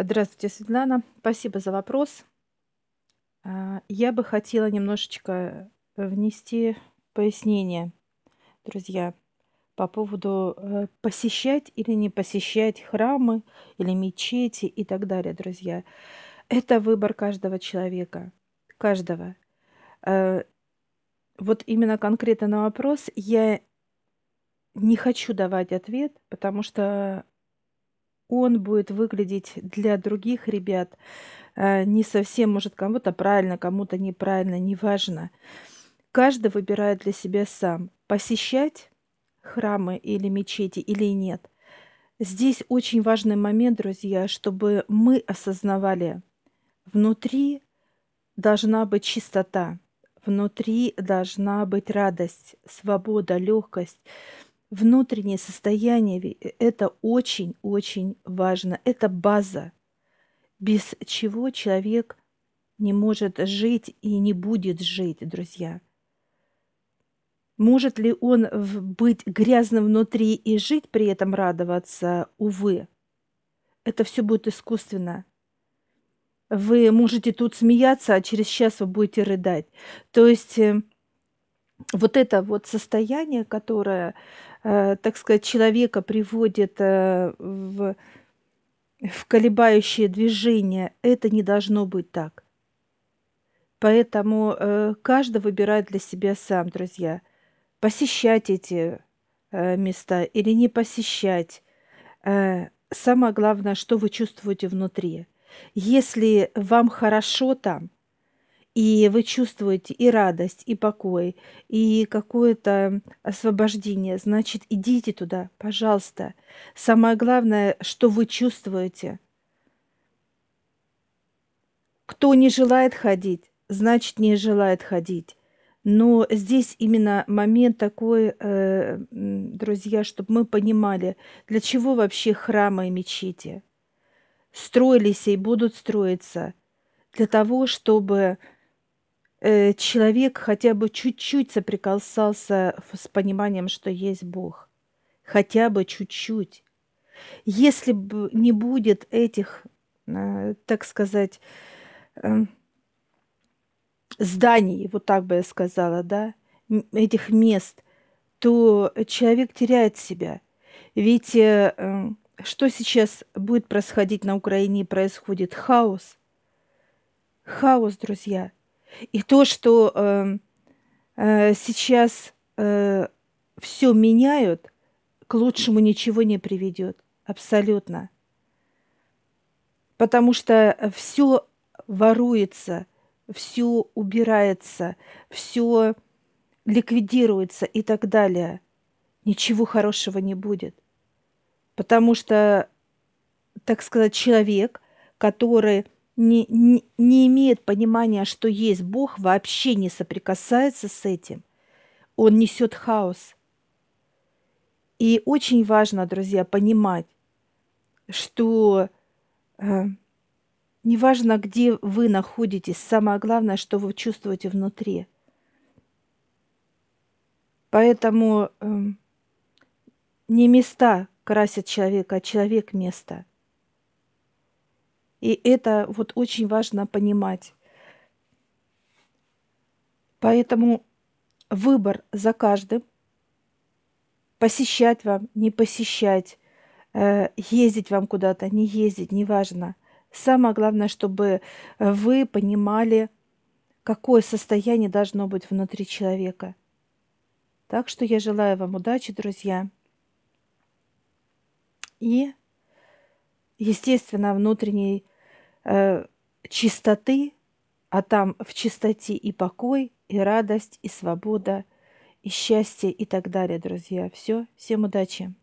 Здравствуйте, Светлана. Спасибо за вопрос. А, Я бы хотела немножечко внести пояснение, друзья, по поводу э, посещать или не посещать храмы или мечети и так далее, друзья. Это выбор каждого человека, каждого. Э, Вот именно конкретно на вопрос я не хочу давать ответ, потому что он будет выглядеть для других ребят э, не совсем, может, кому-то правильно, кому-то неправильно, неважно. Каждый выбирает для себя сам, посещать храмы или мечети или нет. Здесь очень важный момент, друзья, чтобы мы осознавали, внутри должна быть чистота, внутри должна быть радость, свобода, легкость. Внутреннее состояние э, это очень-очень важно. Это база, без чего человек не может жить и не будет жить, друзья. Может ли он быть грязным внутри и жить при этом радоваться? Увы. Это все будет искусственно. Вы можете тут смеяться, а через час вы будете рыдать. То есть э, вот это вот состояние, которое, э, так сказать, человека приводит э, в, в колебающее движение, это не должно быть так. Поэтому э, каждый выбирает для себя сам, друзья, посещать эти места или не посещать. Самое главное, что вы чувствуете внутри. Если вам хорошо там, и вы чувствуете и радость, и покой, и какое-то освобождение, значит, идите туда, пожалуйста. Самое главное, что вы чувствуете. Кто не желает ходить, значит, не желает ходить. Но здесь именно момент такой, э, друзья, чтобы мы понимали, для чего вообще храмы и мечети строились и будут строиться. Для того, чтобы э, человек хотя бы чуть-чуть соприкасался с пониманием, что есть Бог. Хотя бы чуть-чуть. Если бы не будет этих, э, так сказать, э, зданий, вот так бы я сказала, да, этих мест, то человек теряет себя. Ведь э, э, что сейчас будет происходить на Украине, происходит хаос. Хаос, друзья – и то, что э, э, сейчас э, все меняют, к лучшему ничего не приведет. Абсолютно. Потому что все воруется, все убирается, все ликвидируется и так далее. Ничего хорошего не будет. Потому что, так сказать, человек, который не, не, не имеет понимания, что есть Бог, вообще не соприкасается с этим, он несет хаос. И очень важно, друзья, понимать, что э, неважно, где вы находитесь, самое главное, что вы чувствуете внутри. Поэтому э, не места красят человека, а человек место – и это вот очень важно понимать. Поэтому выбор за каждым. Посещать вам, не посещать, э, ездить вам куда-то, не ездить, неважно. Самое главное, чтобы вы понимали, какое состояние должно быть внутри человека. Так что я желаю вам удачи, друзья. И естественно, внутренней чистоты, а там в чистоте и покой, и радость, и свобода, и счастье, и так далее, друзья. Все, всем удачи!